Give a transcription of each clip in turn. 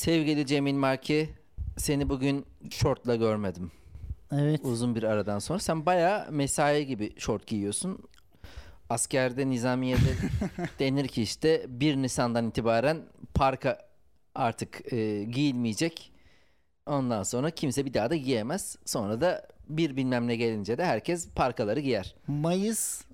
Sevgili Cemil Marki, seni bugün şortla görmedim. Evet. Uzun bir aradan sonra. Sen bayağı mesai gibi şort giyiyorsun. Askerde, nizamiyede denir ki işte 1 Nisan'dan itibaren parka artık e, giyilmeyecek. Ondan sonra kimse bir daha da giyemez. Sonra da bir bilmem ne gelince de herkes parkaları giyer. Mayıs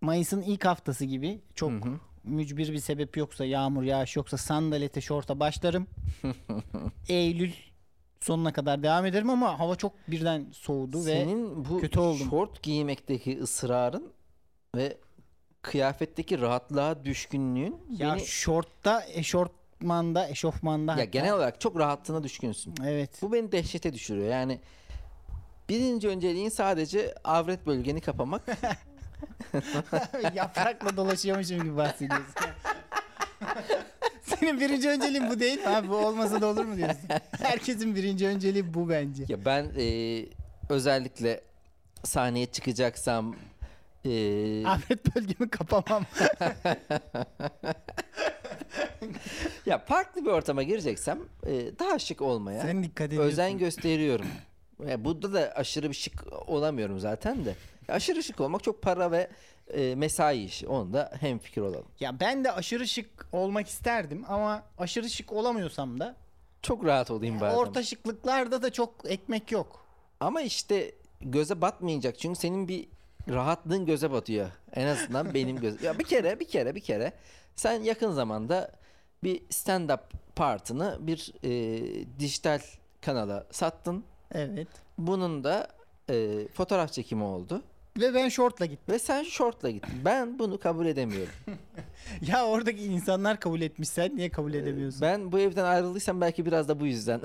Mayıs'ın ilk haftası gibi çok Hı hı. Mücbir bir sebep yoksa yağmur yağış yoksa sandalete şorta başlarım. Eylül sonuna kadar devam ederim ama hava çok birden soğudu ve Senin bu kötü oldum. şort giymekteki ısrarın ve kıyafetteki rahatlığa düşkünlüğün ya beni şortta, eşortmanda, eşofmanda ya hatta- genel olarak çok rahatlığına düşkünsün. Evet. Bu beni dehşete düşürüyor. Yani birinci önceliğin sadece avret bölgeni kapamak. Yaprakla dolaşıyormuşum gibi bahsediyorsun. Senin birinci önceliğin bu değil mi abi? Bu olmasa da olur mu diyorsun? Herkesin birinci önceliği bu bence. ya ben e, özellikle sahneye çıkacaksam e, Afet bölgemi kapamam. ya farklı bir ortama gireceksem e, daha şık olmaya Sen dikkat özen gösteriyorum. Ya burada da aşırı bir şık olamıyorum zaten de. Aşırı şık olmak çok para ve e, mesai işi. Onda hem fikir olalım. Ya ben de aşırı şık olmak isterdim ama aşırı şık olamıyorsam da Çok rahat olayım bari. orta şıklıklarda da çok ekmek yok. Ama işte göze batmayacak çünkü senin bir rahatlığın göze batıyor. En azından benim göz. Ya bir kere, bir kere, bir kere sen yakın zamanda bir stand-up partını bir e, dijital kanala sattın. Evet. Bunun da e, fotoğraf çekimi oldu. Ve ben şortla gittim. Ve sen şortla gittin. Ben bunu kabul edemiyorum. Ya oradaki insanlar kabul etmiş sen niye kabul edemiyorsun? Ben bu evden ayrıldıysam belki biraz da bu yüzden.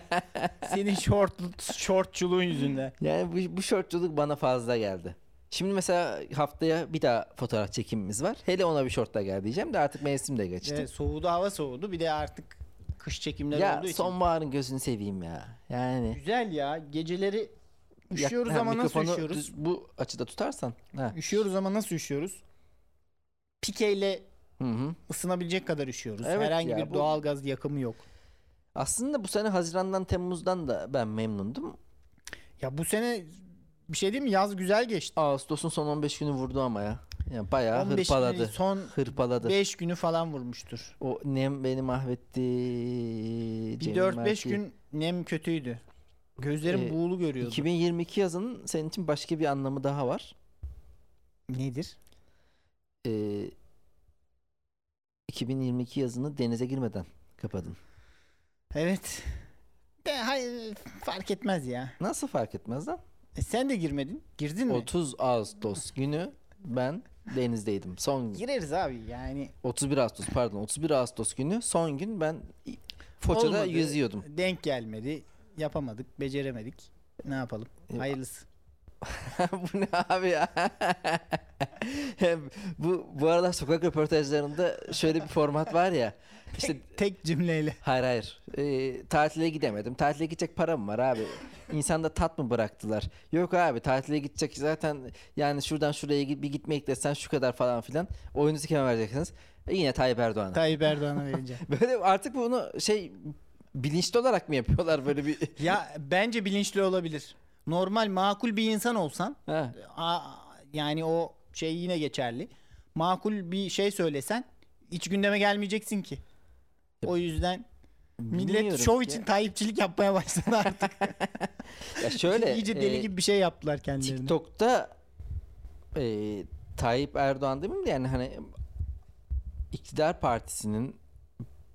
Senin şort şortçuluğun yüzünden. yani bu, bu şortçuluk bana fazla geldi. Şimdi mesela haftaya bir daha fotoğraf çekimimiz var. Hele ona bir şortla gel diyeceğim de artık mevsim de geçti. Evet, soğudu hava soğudu. Bir de artık kış çekimleri ya olduğu için. sonbaharın gözünü seveyim ya. Yani Güzel ya. Geceleri üşüyoruz Ha, ama nasıl üşüyoruz? düz bu açıda tutarsan. Ha. Üşüyoruz ama nasıl üşüyoruz? Pikeyle Hı hı. ısınabilecek kadar üşüyoruz. Evet Herhangi ya, bir bu- doğal gaz yakımı yok. Aslında bu sene Haziran'dan Temmuz'dan da ben memnundum. Ya bu sene bir şey değil mi? Yaz güzel geçti. Ağustos'un son 15 günü vurdu ama ya. Yani bayağı 15 hırpaladı. son Hırpaladı. 5 günü falan vurmuştur. O nem beni mahvetti. Bir Cemil 4-5 Merki. gün nem kötüydü. Gözlerim Ee, buğulu görüyordu. 2022 yazının senin için başka bir anlamı daha var. Nedir? Ee, 2022 yazını denize girmeden kapadın. Evet. De, hayır, fark etmez ya. Nasıl fark etmez lan? E, sen de girmedin. Girdin mi? 30 Ağustos günü ben denizdeydim. Son gün. Gireriz abi yani. 31 Ağustos pardon 31 Ağustos günü son gün ben Foça'da Olmadı. yüzüyordum. Denk gelmedi. Yapamadık. Beceremedik. Ne yapalım? Ya- Hayırlısı. bu ne abi ya? Bu bu aralar sokak röportajlarında şöyle bir format var ya. İşte Tek cümleyle. hayır hayır. Ee, tatile gidemedim. Tatile gidecek param var abi. İnsanda tat mı bıraktılar? Yok abi tatile gidecek zaten yani şuradan şuraya bir gitmek desen şu kadar falan filan. Oyunuzu kime vereceksiniz? Yine Tayyip Erdoğan'a. Tayyip Erdoğan'a vereceğim. Böyle artık bunu şey bilinçli olarak mı yapıyorlar böyle bir ya bence bilinçli olabilir. Normal makul bir insan olsan a- yani o şey yine geçerli. Makul bir şey söylesen hiç gündeme gelmeyeceksin ki. O yüzden millet Bilmiyorum şov ki. için Tayyipçilik yapmaya başladı artık. ya şöyle İyice deli e, gibi bir şey yaptılar kendilerine. TikTok'ta e, Tayyip Erdoğan demeyeyim de yani hani iktidar partisinin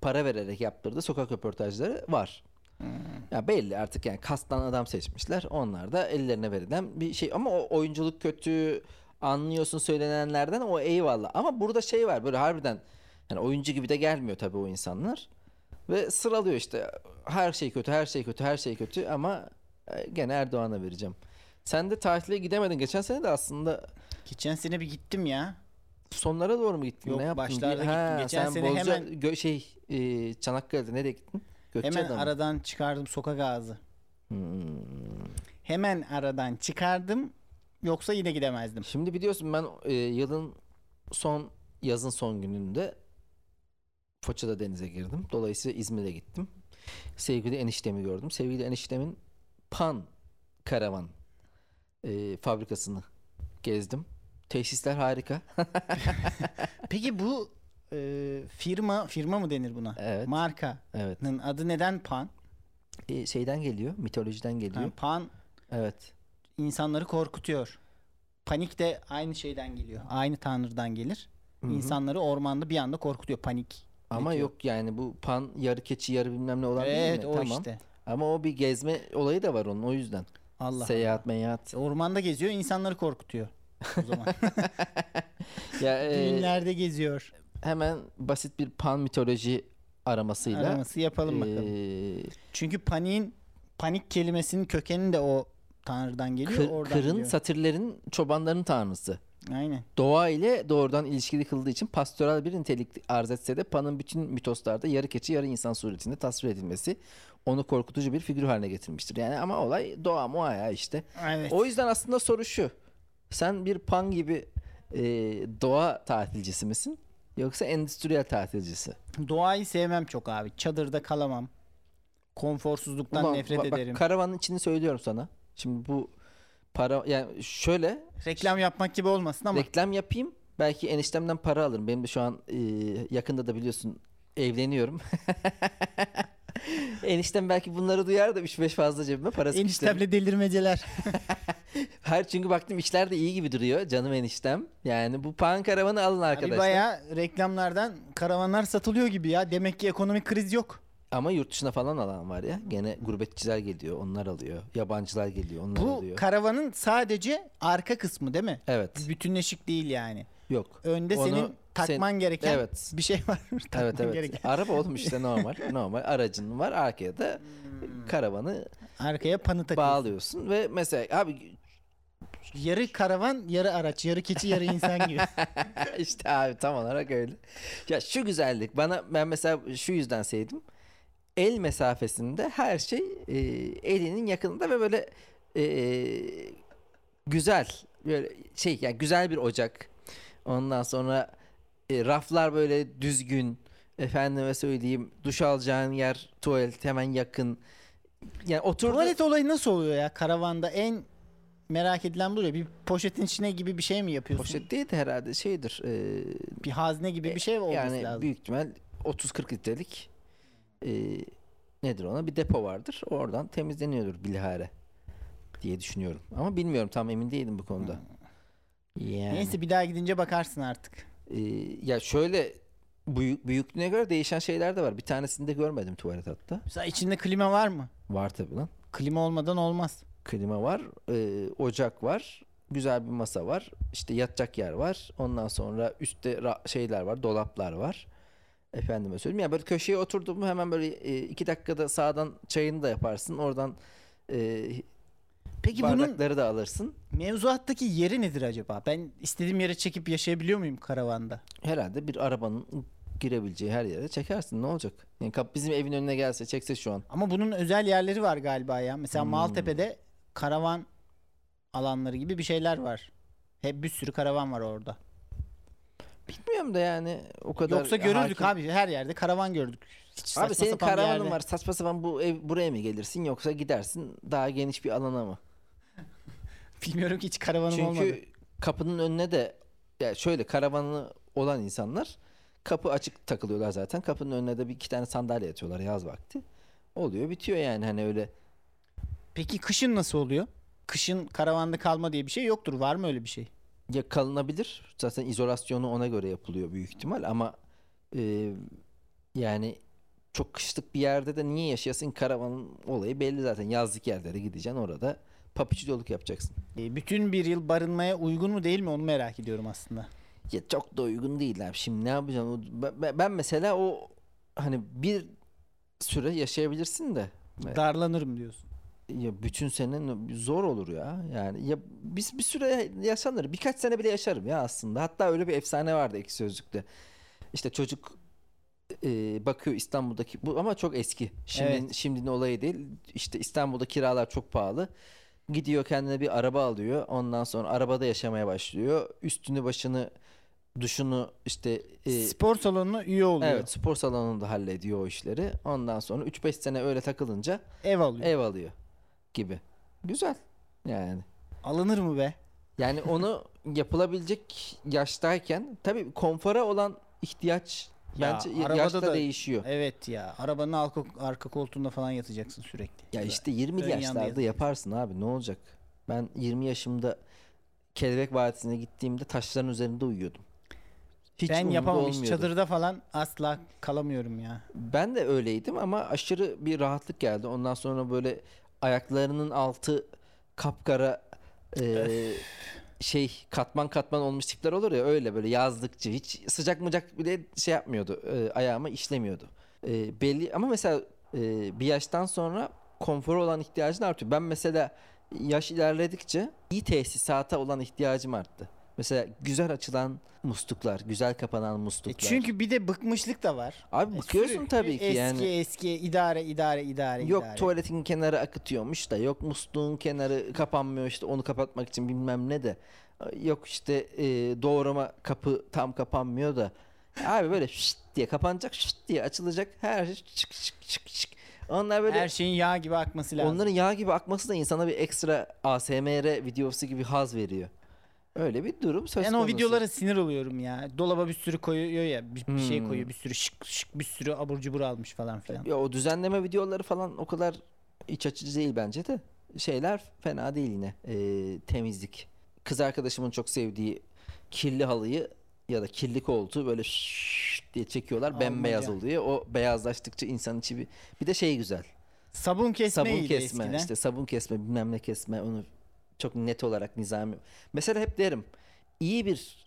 para vererek yaptırdığı sokak röportajları var. Hmm. Ya belli artık yani kastan adam seçmişler. Onlar da ellerine verilen bir şey ama o oyunculuk kötü anlıyorsun söylenenlerden o eyvallah. Ama burada şey var böyle harbiden yani oyuncu gibi de gelmiyor tabii o insanlar. Ve sıralıyor işte her şey kötü, her şey kötü, her şey kötü ama e, gene Erdoğan'a vereceğim. Sen de tatile gidemedin. Geçen sene de aslında Geçen sene bir gittim ya. Sonlara doğru mu gittin? Yok, ne yaptın? başlarda gittim. Geçen sen sene Bozca- hemen- gö- şey e, Çanakkale'de nereye gittin? Hemen Gökçeada'ya mı? aradan çıkardım sokak ağzı. Hmm. Hemen aradan çıkardım. Yoksa yine gidemezdim. Şimdi biliyorsun ben e, yılın son yazın son gününde Foça'da denize girdim. Dolayısıyla İzmir'e gittim. Sevgili eniştemi gördüm. Sevgili eniştemin Pan karavan e, fabrikasını gezdim. Tesisler harika. Peki bu e, firma firma mı denir buna? Evet. Markanın Evet. adı neden Pan? E, şeyden geliyor. Mitolojiden geliyor. Yani pan Evet. insanları korkutuyor. Panik de aynı şeyden geliyor. Aynı tanrıdan gelir. Hı hı. İnsanları ormanda bir anda korkutuyor. Panik. Ama Bitiyor. yok yani bu pan yarı keçi yarı bilmem ne olan değil Evet mi? o tamam. işte. Ama o bir gezme olayı da var onun o yüzden. Allah. Seyahat meyahat. Ormanda geziyor, insanları korkutuyor. O zaman ya e, düğünlerde geziyor. hemen basit bir pan mitoloji aramasıyla Araması yapalım bakalım. e, Çünkü paniğin panik kelimesinin kökeni de o tanrıdan geliyor. kır- oradan kırın geliyor. satirlerin çobanların tanrısı. Aynen. Doğa ile doğrudan ilişkili kıldığı için pastoral bir nitelik arz etse de Pan'ın bütün mitoslarda yarı keçi yarı insan suretinde tasvir edilmesi onu korkutucu bir figür haline getirmiştir. Yani ama olay doğa mua ya işte. Evet. O yüzden aslında soru şu. Sen bir Pan gibi e, doğa tatilcisi misin? Yoksa endüstriyel tatilcisi? Doğayı sevmem çok abi. Çadırda kalamam. Konforsuzluktan Ulan nefret bak- ederim. karavanın içini söylüyorum sana. Şimdi bu para yani şöyle Reklam yapmak gibi olmasın ama reklam yapayım. Belki eniştemden para alırım. Benim de şu an e, yakında da biliyorsun evleniyorum. Eniştem belki bunları duyar da 3-5 fazla cebime para sıkıştırır. eniştemle delirmeceler. Hayır çünkü baktım işler de iyi gibi duruyor canım eniştem. Yani bu pan karavanı alın Abi arkadaşlar. bayağı reklamlardan karavanlar satılıyor gibi ya. Demek ki ekonomik kriz yok. Ama yurt dışına falan alan var ya. Gene gurbetçiler geliyor, onlar alıyor. Yabancılar geliyor, onlar Bu alıyor. karavanın sadece arka kısmı değil mi? evet. Bütünleşik değil yani. Yok. Önde Onu senin takman gereken Evet. bir şey var. takman Evet evet. gereken. Araba oğlum işte normal. normal aracın var. Arkaya da Hmm. karavanı Arkaya panı takıyorsun. bağlıyorsun ve mesela abi Yarı karavan, yarı araç, yarı keçi, yarı insan gibi. işte abi tam olarak öyle. Ya şu güzellik bana ben mesela şu yüzden sevdim. El mesafesinde her şey e, elinin yakınında ve böyle e, güzel böyle şey yani güzel bir ocak. Ondan sonra e, raflar böyle düzgün. Efendime söyleyeyim duş alacağın yer tuvalet hemen yakın. Yani oturdu. Tuvalet olayı nasıl oluyor ya? Karavanda en merak edilen bu ya. Bir poşetin içine gibi bir şey mi yapıyorsun? Poşet değil de herhalde şeydir. e, Bir hazne gibi bir şey olması yani lazım. büyük ihtimal 30-40 litrelik e, nedir ona bir depo vardır. Oradan temizleniyordur bilhare diye düşünüyorum. Ama bilmiyorum tam emin değilim bu konuda. Yani, Neyse bir daha gidince bakarsın artık. e, ya şöyle büyük, büyüklüğüne göre değişen şeyler de var. Bir tanesini de görmedim tuvalet hatta. Mesela içinde klima var mı? Var tabii lan. Klima olmadan olmaz. Klima var, e, ocak var, güzel bir masa var, işte yatacak yer var. Ondan sonra üstte şeyler var, dolaplar var. Efendime söyleyeyim. Yani böyle köşeye oturdun mu hemen böyle e, iki dakikada sağdan çayını da yaparsın. Oradan e, Peki bunun bardakları da alırsın. mevzuattaki yeri nedir acaba? Ben istediğim yere çekip yaşayabiliyor muyum karavanda? Herhalde bir arabanın girebileceği her yere çekersin. Ne olacak? Yani kap bizim evin önüne gelse çekse şu an. Ama bunun özel yerleri var galiba ya. Mesela Hmm. Maltepe'de karavan alanları gibi bir şeyler var. Hep bir sürü karavan var orada. Bilmiyorum da yani o kadar Yoksa görürdük hakim- abi her yerde karavan gördük. Hiç Abi senin karavanın var saçma sapan bu ev buraya mı gelirsin yoksa gidersin daha geniş bir alana mı? Bilmiyorum ki hiç karavanım Çünkü olmadı. kapının önüne de ya şöyle karavanı olan insanlar kapı açık takılıyorlar zaten. Kapının önüne de bir iki tane sandalye atıyorlar yaz vakti. Oluyor bitiyor yani hani öyle. Peki kışın nasıl oluyor? Kışın karavanda kalma diye bir şey yoktur. Var mı öyle bir şey? Ya kalınabilir. Zaten izolasyonu ona göre yapılıyor büyük ihtimal ama e, yani çok kışlık bir yerde de niye yaşayasın karavanın olayı belli zaten. Yazlık yerlere gideceksin orada papuçluluk yapacaksın. E, bütün bir yıl barınmaya uygun mu değil mi onu merak ediyorum aslında. Ya çok da uygun değil abi. Şimdi ne yapacağım? Ben mesela o hani bir süre yaşayabilirsin de Darlanırım diyorsun. Ya bütün sene zor olur ya. Yani ya biz bir süre yaşanır. Birkaç sene bile yaşarım ya aslında. Hatta öyle bir efsane vardı ek sözlükte. İşte çocuk e, bakıyor İstanbul'daki bu ama çok eski. Şimdi Evet. şimdinin olayı değil. İşte İstanbul'da kiralar çok pahalı. Gidiyor kendine bir araba alıyor. Ondan sonra arabada yaşamaya başlıyor. Üstünü başını duşunu işte e, Spor salonuna üye oluyor. evet spor salonunda hallediyor o işleri. Ondan sonra 3-5 sene öyle takılınca Ev alıyor. ev alıyor gibi. Güzel yani. Alınır mı be? Yani onu yapılabilecek yaştayken tabii konfora olan ihtiyaç Ya, bence arabada yaşta da- değişiyor. Evet ya. Arabanın arka, arka koltuğunda falan yatacaksın sürekli. Ya işte 20 ön yanda yaşlarda yaparsın abi ne olacak? Ben 20 yaşımda Kelebek Vadisi'ne gittiğimde taşların üzerinde uyuyordum. Hiç ben yapamam. Hiç çadırda falan asla kalamıyorum ya. Ben de öyleydim ama aşırı bir rahatlık geldi. Ondan sonra böyle ayaklarının altı kapkara e, şey katman katman olmuş tipler olur ya öyle böyle yazlıkçı hiç sıcak mıcak bile şey yapmıyordu e, ayağıma işlemiyordu. E, belli ama mesela e, bir yaştan sonra konfor olan ihtiyacın artıyor. Ben mesela yaş ilerledikçe iyi tesisata olan ihtiyacım arttı. Mesela güzel açılan musluklar, güzel kapanan E musluklar. çünkü bir de bıkmışlık da var. Abi E bakıyorsun sürekli tabii ki eski, yani. Eski idare idare idare Yok idare. tuvaletin kenarı akıtıyormuş da yok musluğun kenarı kapanmıyor işte onu kapatmak için bilmem ne de yok işte e, doğrama kapı tam kapanmıyor da abi böyle şşt diye kapanacak şşt diye açılacak her şey çık çık çık çık onlar böyle Her şeyin yağ gibi akması lazım. onların yağ gibi akması da insana bir ekstra ASMR videosu gibi haz veriyor. Öyle bir durum söz ben konusu. o videolara sinir oluyorum ya. Dolaba bir sürü koyuyor ya. Bir, bir şey Hmm. koyuyor. Bir sürü şık şık bir sürü abur cubur almış falan filan. Ya o düzenleme videoları falan o kadar iç açıcı değil bence de. Şeyler fena değil yine. Ee, temizlik. Kız arkadaşımın çok sevdiği kirli halıyı ya da kirli koltuğu böyle şşş diye çekiyorlar. Bembeyaz Almaca. oluyor. O beyazlaştıkça insan içi bir... Bir de şey güzel. Sabun kesme sabun kesme. eskiden. işte sabun kesme bilmem ne kesme. Onu çok net olarak nizami. Mesela hep derim. iyi bir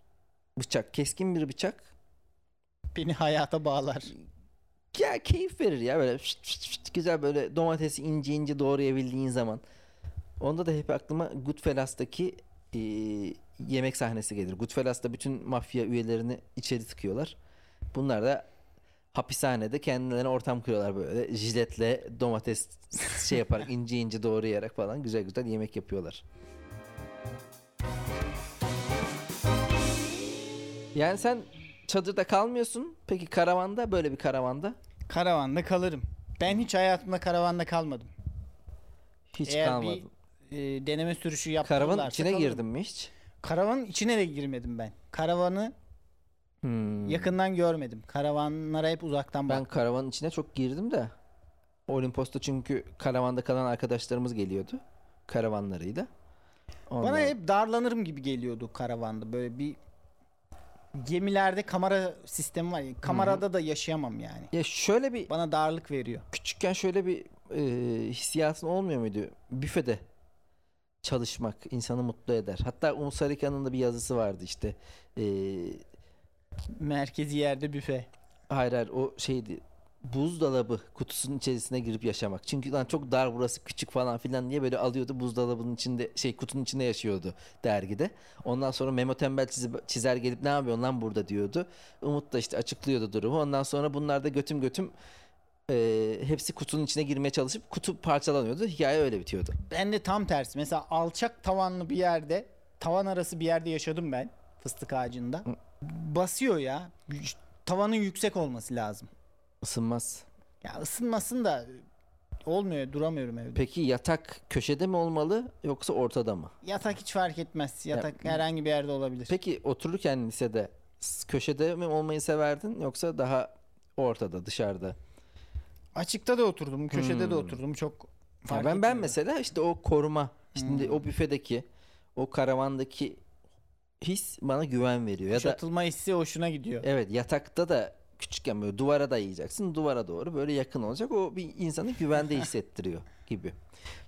bıçak, keskin bir bıçak Beni hayata bağlar. ya keyif verir ya böyle şıt şıt şıt güzel böyle domatesi ince ince doğrayabildiğin zaman. Onda da hep aklıma Goodfellas'taki e, yemek sahnesi gelir. Goodfellas'ta bütün mafya üyelerini içeri tıkıyorlar. Bunlar da hapishanede kendilerine ortam kuruyorlar böyle. Jiletle domates şey yaparak ince ince doğrayarak falan güzel güzel yemek yapıyorlar. Yani sen çadırda kalmıyorsun. Peki karavanda böyle bir karavanda Karavanda kalırım. Ben hiç hayatımda karavanda kalmadım. hiç Eğer kalmadın. bir e, deneme sürüşü yaptırırlarsa Karavanın içine kalırım. girdin mi hiç? Karavanın içine de girmedim ben. Karavanı Hmm. yakından görmedim. Karavanlara hep uzaktan Ben bak. karavanın içine çok girdim de. Olimpos'ta çünkü karavanda kalan arkadaşlarımız geliyordu. Karavanlarıyla. Bana Ondan- hep darlanırım gibi geliyordu karavanda. Böyle bir gemilerde kamera sistemi var. Kamerada da yaşayamam yani. Ya şöyle bir Bana darlık veriyor. küçükken şöyle bir e, hissiyatın olmuyor muydu? Büfede çalışmak insanı mutlu eder. Hatta Umut Sarıkan'ın da bir yazısı vardı işte. E, Merkezi yerde büfe. hayır hayır o şeydi. Buzdolabı kutusunun içerisine girip yaşamak. Çünkü lan çok dar burası küçük falan filan diye böyle alıyordu buzdolabının içinde şey kutunun içinde yaşıyordu dergide. Ondan sonra Memo Tembel çizi- çizer gelip ne yapıyorsun lan burada diyordu. Umut da işte açıklıyordu durumu. Ondan sonra bunlar da götüm götüm e, hepsi kutunun içine girmeye çalışıp kutu parçalanıyordu. Hikaye öyle bitiyordu. Ben de tam tersi. Mesela alçak tavanlı bir yerde, tavan arası bir yerde yaşadım ben. Fıstık ağacında. Basıyor ya. Tavanın yüksek olması lazım. Isınmaz. Ya ısınmasın da olmuyor. Duramıyorum evde. Peki yatak köşede mi olmalı yoksa ortada mı? Yatak hiç fark etmez. Yatak herhangi bir yerde olabilir. Peki otururken lisede köşede mi olmayı severdin yoksa daha ortada dışarıda? Açıkta da oturdum, köşede de Hmm. oturdum. Çok Ya fark ben ben etmiyor. mesela işte o koruma, şimdi Hmm. o büfedeki, o karavandaki his bana güven veriyor. Ya da Kuşatılma hissi hoşuna gidiyor. evet yatakta da küçükken böyle duvara dayayacaksın. Duvara doğru böyle yakın olacak. O bir insanı güvende hissettiriyor gibi.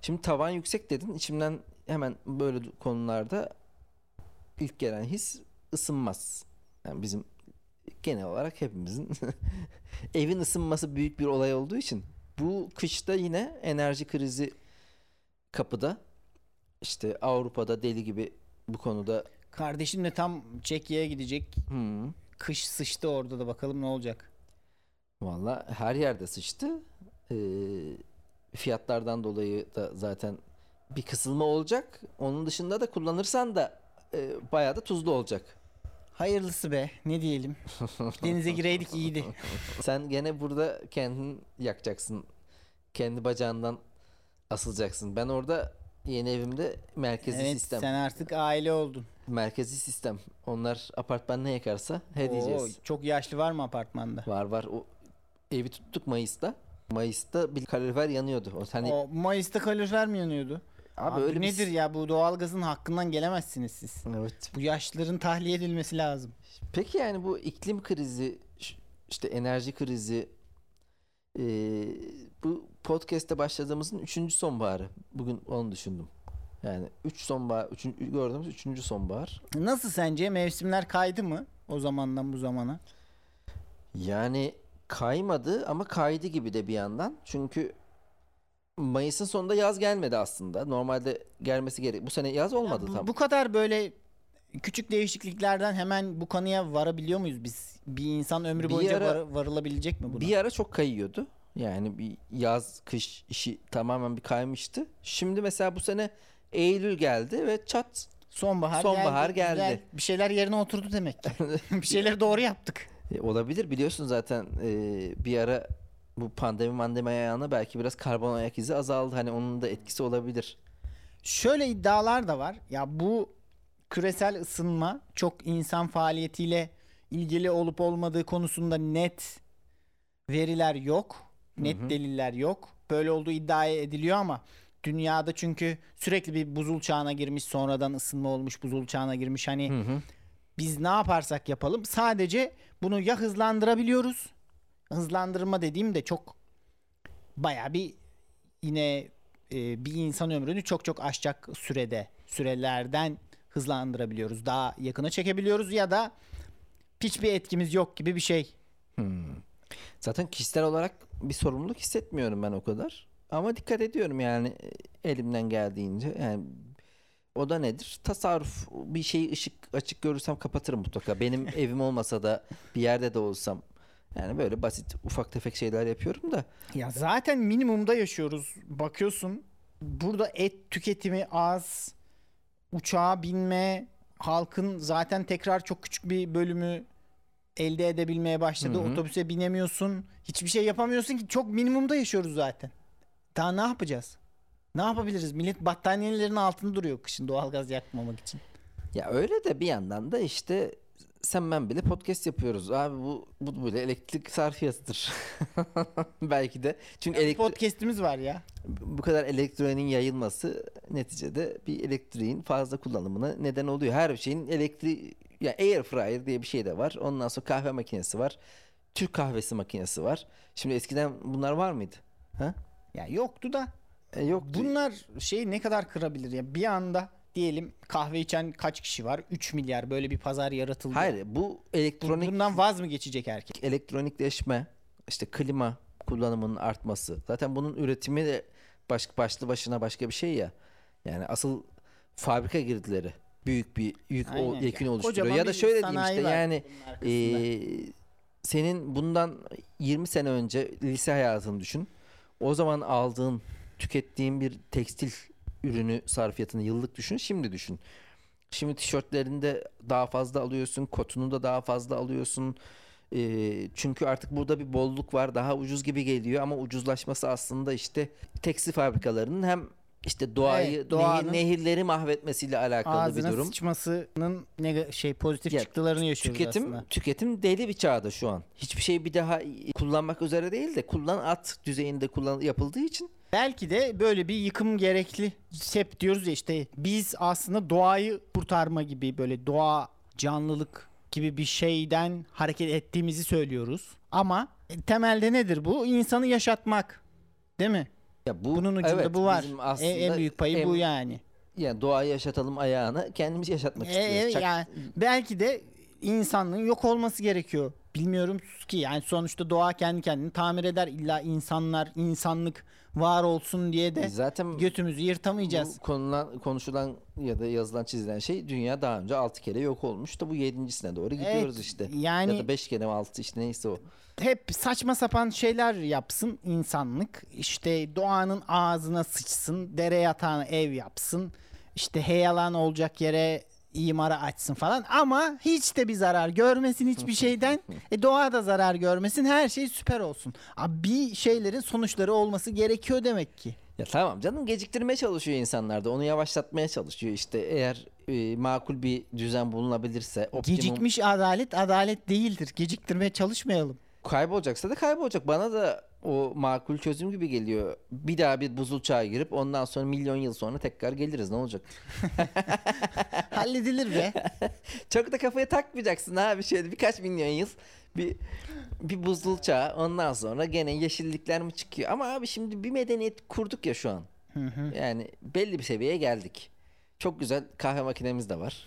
Şimdi tavan yüksek dedin. İçimden hemen böyle konularda ilk gelen his ısınmaz. Yani bizim genel olarak hepimizin evin ısınması büyük bir olay olduğu için bu kışta yine enerji krizi kapıda. İşte Avrupa'da deli gibi bu konuda Kardeşim de tam Çekya'ya gidecek. hmm, Kış sıçtı orada da bakalım ne olacak. Valla her yerde sıçtı. Ee, fiyatlardan dolayı da zaten bir kısılma olacak. Onun dışında da kullanırsan da e, bayağı da tuzlu olacak. Hayırlısı be ne diyelim. Denize gireydik iyiydi. Sen gene burada kendin yakacaksın. Kendi bacağından asılacaksın. Ben orada yeni evimde merkezi Evet sistem. sen artık aile oldun. Merkezi sistem. Onlar apartman ne yakarsa he diyeceğiz. çok yaşlı var mı apartmanda? Var var. O evi tuttuk Mayıs'ta. Mayıs'ta bir kalorifer yanıyordu. O hani O Mayıs'ta kalorifer mi yanıyordu? abi, Abi öyle bir- nedir ya bu doğalgazın hakkından gelemezsiniz siz. Evet. Bu yaşlıların tahliye edilmesi lazım. Peki yani bu iklim krizi, işte enerji krizi, eee, bu podcast'te başladığımızın üçüncü sonbaharı. Bugün onu düşündüm. Yani üç sonbahar, üçüncü, gördüğümüz üçüncü sonbahar. Nasıl sence mevsimler kaydı mı o zamandan bu zamana? Yani kaymadı ama kaydı gibi de bir yandan. Çünkü Mayıs'ın sonunda yaz gelmedi aslında. Normalde gelmesi gerek. Bu sene yaz olmadı bu, tam. bu kadar böyle küçük değişikliklerden hemen bu kanıya varabiliyor muyuz biz? Bir insan ömrü Bir boyunca ara- var- varılabilecek mi buna? Bir ara çok kayıyordu. Yani bir yaz kış işi tamamen bir kaymıştı. Şimdi mesela bu sene Eylül geldi ve çat Sonbahar, Sonbahar geldi, güzel. geldi. Bir şeyler yerine oturdu demek ki. bir şeyleri doğru yaptık. E, olabilir biliyorsun zaten e, bir ara bu pandemi mandemi ayağına belki biraz karbon ayak izi azaldı. Hani onun da etkisi olabilir. Şöyle iddialar da var. Ya bu küresel ısınma çok insan faaliyetiyle ilgili olup olmadığı konusunda net veriler yok. Net deliller yok. Böyle olduğu iddia ediliyor ama dünyada çünkü sürekli bir buzul çağına girmiş, sonradan ısınma olmuş, buzul çağına girmiş. Hani Hı hı. biz ne yaparsak yapalım sadece bunu ya hızlandırabiliyoruz. Hızlandırma dediğim de çok baya bir yine e, bir insan ömrünü çok çok aşacak sürede sürelerden hızlandırabiliyoruz. Daha yakına çekebiliyoruz ya da hiçbir etkimiz yok gibi bir şey. Zaten kişisel olarak bir sorumluluk hissetmiyorum ben o kadar. Ama dikkat ediyorum yani e, elimden geldiğince. Yani o da nedir? Tasarruf. Bir şeyi ışık açık görürsem kapatırım mutlaka. Benim evim olmasa da bir yerde de olsam. Yani böyle basit ufak tefek şeyler yapıyorum da. Ya zaten minimumda yaşıyoruz. Bakıyorsun burada et tüketimi az. Uçağa binme halkın zaten tekrar çok küçük bir bölümü elde edebilmeye başladı. Hı hı. Otobüse binemiyorsun. Hiçbir şey yapamıyorsun ki çok minimumda yaşıyoruz zaten. Daha ne yapacağız? Ne yapabiliriz? Millet battaniyelerin altında duruyor kışın doğalgaz yakmamak için. Ya öyle de bir yandan da işte sen ben bile podcast yapıyoruz. Abi bu bu böyle elektrik sarfiyatıdır. Belki de. Çünkü elektrik Podcast'imiz var ya. bu kadar elektroniğin yayılması neticede bir elektriğin fazla kullanımına neden oluyor. Her şeyin elektriği ya air fryer diye bir şey de var. Ondan sonra kahve makinesi var. Türk kahvesi makinesi var. Şimdi eskiden bunlar var mıydı? Ha? Ya yoktu da E, yoktu. Bunlar şey ne kadar kırabilir ya? Bir anda diyelim kahve içen kaç kişi var? 3 milyar böyle bir pazar yaratıldı. Hayır bu elektronik Bundan vaz mı geçecek herkes? elektronikleşme, işte klima kullanımının artması. Zaten bunun üretimi de baş, başlı başına başka bir şey ya. Yani asıl fabrika girdileri büyük bir yük o, Aynen. yekün oluşturuyor. kocaman Ya da şöyle diyeyim işte yani eee, senin bundan 20 sene önce lise hayatını düşün. O zaman aldığın, tükettiğin bir tekstil ürünü sarfiyatını yıllık düşün, şimdi düşün. Şimdi tişörtlerinde daha fazla alıyorsun, kotunu da daha fazla alıyorsun. Ee, çünkü artık burada bir bolluk var, daha ucuz gibi geliyor ama ucuzlaşması aslında işte tekstil fabrikalarının hem işte doğayı, Evet, doğanın nehir- nehirleri mahvetmesiyle alakalı bir durum. sıçmasının neg- şey pozitif Ya, çıktılarını yaşıyoruz Tüketim aslında. tüketim deli bir çağda şu an. Hiçbir şey bir daha kullanmak üzere değil de kullan at düzeyinde kullan yapıldığı için Belki de böyle bir yıkım gerekli. Hep diyoruz ya işte biz aslında doğayı kurtarma gibi böyle doğa canlılık gibi bir şeyden hareket ettiğimizi söylüyoruz. Ama temelde nedir bu? İnsanı yaşatmak. Değil mi? Ya bu Bunun ucunda evet, bu var. E- aslında en büyük payı bu en- yani. Yani doğayı yaşatalım ayağını kendimiz yaşatmak E, istiyoruz. e, Çak- yani belki de insanlığın yok olması gerekiyor. Bilmiyorum ki yani sonuçta doğa kendi kendini tamir eder. İlla insanlar, insanlık var olsun diye de Zaten götümüzü yırtamayacağız. bu konulan, konuşulan ya da yazılan çizilen şey dünya daha önce 6 kere yok olmuş da bu yedincisine doğru gidiyoruz Evet, işte. yani- ya da 5 kere mi 6 işte neyse o. hep saçma sapan şeyler yapsın insanlık. İşte doğanın ağzına sıçsın, dere yatağına ev yapsın. İşte heyalan olacak yere imara açsın falan ama hiç de bir zarar görmesin hiçbir şeyden. E doğa da zarar görmesin. Her şey süper olsun. Abi bir şeylerin sonuçları olması gerekiyor demek ki. Ya tamam canım geciktirmeye çalışıyor insanlar da onu yavaşlatmaya çalışıyor işte eğer e, makul bir düzen bulunabilirse optimum Gecikmiş adalet adalet değildir. Geciktirmeye çalışmayalım. kaybolacaksa da kaybolacak bana da o makul çözüm gibi geliyor. Bir daha bir buzul çağa girip ondan sonra milyon yıl sonra tekrar geliriz. Ne olacak? Halledilir be. çok da kafaya takmayacaksın abi şöyle birkaç milyon yıl bir bir buzul çağı. Ondan sonra gene yeşillikler mi çıkıyor? Ama abi şimdi bir medeniyet kurduk ya şu an. Yani belli bir seviyeye geldik. Çok güzel kahve makinemiz de var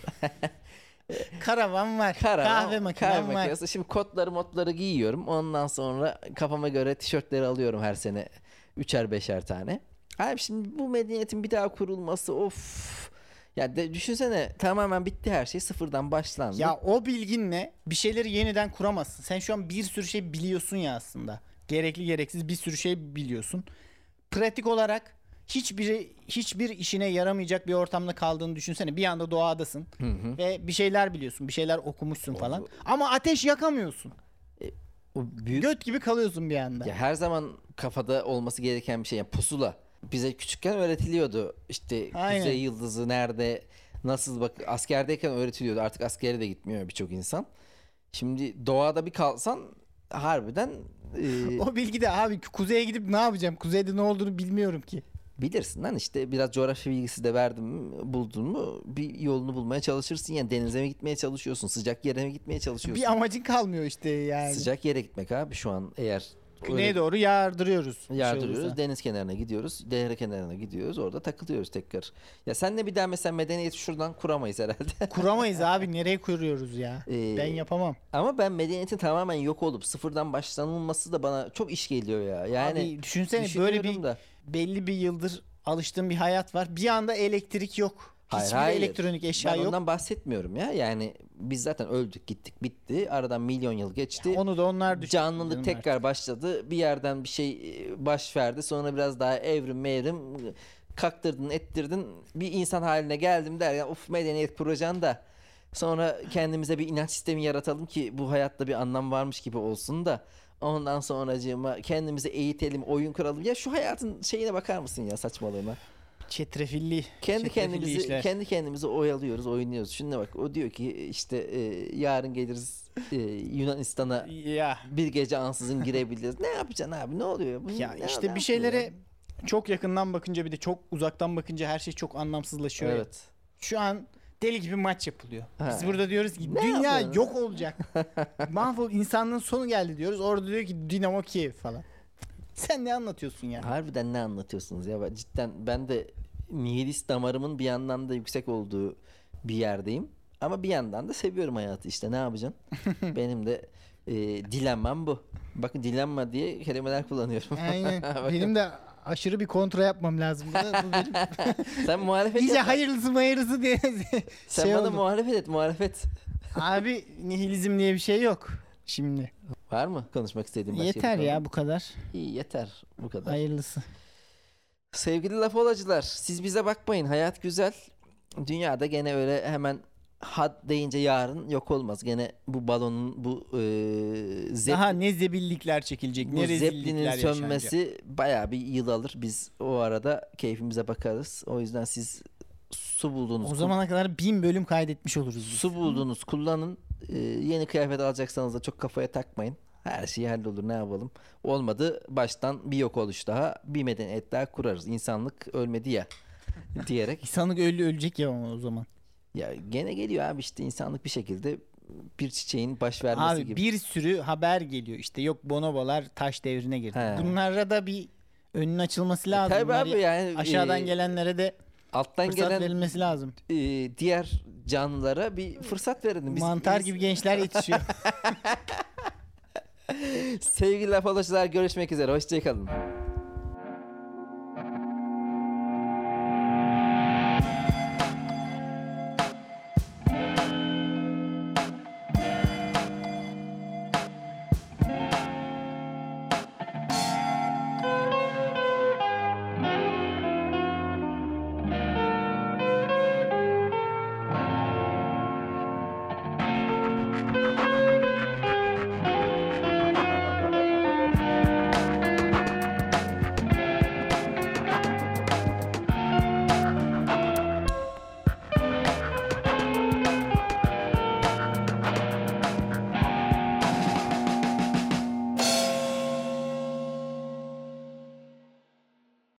Karavan var. Karavan, kahve makinem kahve var. makinesi. Şimdi kotları motları giyiyorum. Ondan sonra kafama göre tişörtleri alıyorum her sene. Üçer beşer tane. Abi şimdi bu medeniyetin bir daha kurulması of. Ya de, düşünsene tamamen bitti her şey sıfırdan başlandı. Ya o bilginle bir şeyleri yeniden kuramazsın. Sen şu an bir sürü şey biliyorsun ya aslında. Gerekli gereksiz bir sürü şey biliyorsun. Pratik olarak hiçbiri hiçbir işine yaramayacak bir ortamda kaldığını düşünsene. Bir anda doğadasın Hı hı. ve bir şeyler biliyorsun, bir şeyler okumuşsun falan. Ama ateş yakamıyorsun. O büyük Göt gibi kalıyorsun bir anda. ya her zaman kafada olması gereken bir şey. Yani pusula. Bize küçükken öğretiliyordu. İşte Aynen. kuzey yıldızı nerede nasıl bak askerdeyken öğretiliyordu. Artık askere de gitmiyor birçok insan. Şimdi doğada bir kalsan harbiden e, O bilgi de abi kuzeye gidip ne yapacağım? Kuzeyde ne olduğunu bilmiyorum ki. Bilirsin lan işte biraz coğrafya bilgisi de verdim buldun mu bir yolunu bulmaya çalışırsın. Yani denize mi gitmeye çalışıyorsun? Sıcak yere mi gitmeye çalışıyorsun? Bir amacın kalmıyor işte yani. Sıcak yere gitmek abi şu an eğer Güneye doğru yardırıyoruz. şey Yardırıyoruz. olursa. deniz kenarına gidiyoruz. Dere kenarına gidiyoruz. Orada takılıyoruz tekrar. Ya senle bir daha mesela medeniyeti şuradan kuramayız herhalde. Kuramayız abi nereye kuruyoruz ya? Ee, Ben yapamam. Ama ben medeniyetin tamamen yok olup sıfırdan başlanılması da bana çok iş geliyor ya. Yani abi düşünsene böyle bir da. belli bir yıldır alıştığım bir hayat var. Bir anda elektrik yok. Hayır, Hiçbir hayır. elektronik eşya ben yok. ondan bahsetmiyorum ya. Yani biz zaten öldük gittik bitti. Aradan milyon yıl geçti. Onu da onlar düşünüyor. Canlılık tekrar başladı. Bir yerden bir şey e, baş verdi. Sonra biraz daha evrim mevrim kaktırdın ettirdin. Bir insan haline geldim derken uf medeniyet kuracaksın da. Sonra kendimize bir inanç sistemi yaratalım ki bu hayatta bir anlam varmış gibi olsun da. Ondan sonracığıma kendimizi eğitelim, oyun kuralım. Ya şu hayatın şeyine bakar mısın ya saçmalığına? Çetrefilli. Kendi çetrefilli kendimizi işler. kendi kendimizi oyalıyoruz, oynuyoruz. Şuna bak. O diyor ki işte e, yarın geliriz e, Yunanistan'a Ya bir gece ansızın girebiliriz. ne yapacaksın abi? Ne oluyor? Bu, ya ne- işte ne bir şeylere çok yakından bakınca bir de çok uzaktan bakınca her şey çok anlamsızlaşıyor. Evet. Şu an deli gibi maç yapılıyor. Biz Ha. burada diyoruz ki Ne dünya yapıyorsun? yok olacak. Mahvol insanlığın sonu geldi diyoruz. Orada diyor ki Dinamo Kiev falan. Sen ne anlatıyorsun ya? Harbiden ne anlatıyorsunuz ya? Ben- Cidden ben de nihilist damarımın bir yandan da yüksek olduğu bir yerdeyim. Ama bir yandan da seviyorum hayatı işte ne yapacaksın? Benim de e, dilemmam bu. Bakın dilemma diye kelimeler kullanıyorum. Aynen. Benim de aşırı bir kontra yapmam lazım. Bu, bu benim Sen muhalefet iyice yap. hayırlısı hayırlısı diye Sen şey bana oldu. muhalefet et muhalefet. Abi nihilizm diye bir şey yok şimdi. Var mı konuşmak istediğin başka Yeter ya bu kadar. İyi yeter bu kadar. Hayırlısı. Sevgili laf olacılar, siz bize bakmayın. Hayat güzel. Dünyada gene öyle hemen had deyince yarın yok olmaz. Gene bu balonun bu e, zep, Daha ne zebillikler çekilecek, bu ne zeplinin yaşanacak. sönmesi bayağı bir yıl alır. Biz o arada keyfimize bakarız. O yüzden siz su bulduğunuz O zamana kadar bin bölüm kaydetmiş oluruz biz. su bulduğunuz kullanın. E, yeni kıyafet alacaksanız da çok kafaya takmayın. Her şey hallolur ne yapalım. Olmadı baştan bir yok oluş daha bir medeniyet daha kurarız. İnsanlık ölmedi ya diyerek. İnsanlık ölü ölecek ya o zaman. Ya gene geliyor abi işte insanlık bir şekilde bir çiçeğin baş vermesi Abi gibi. bir sürü haber geliyor. İşte yok bonobolar taş devrine girdi. He. Bunlara da bir önün açılması lazım. Tabii Bunlar abi ya- yani Aşağıdan e, gelenlere de alttan fırsat gelen verilmesi lazım. e, diğer canlılara bir fırsat verelim. Biz, Mantar biz- gibi gençler yetişiyor. Sevgili laf görüşmek üzere. Hoşçakalın.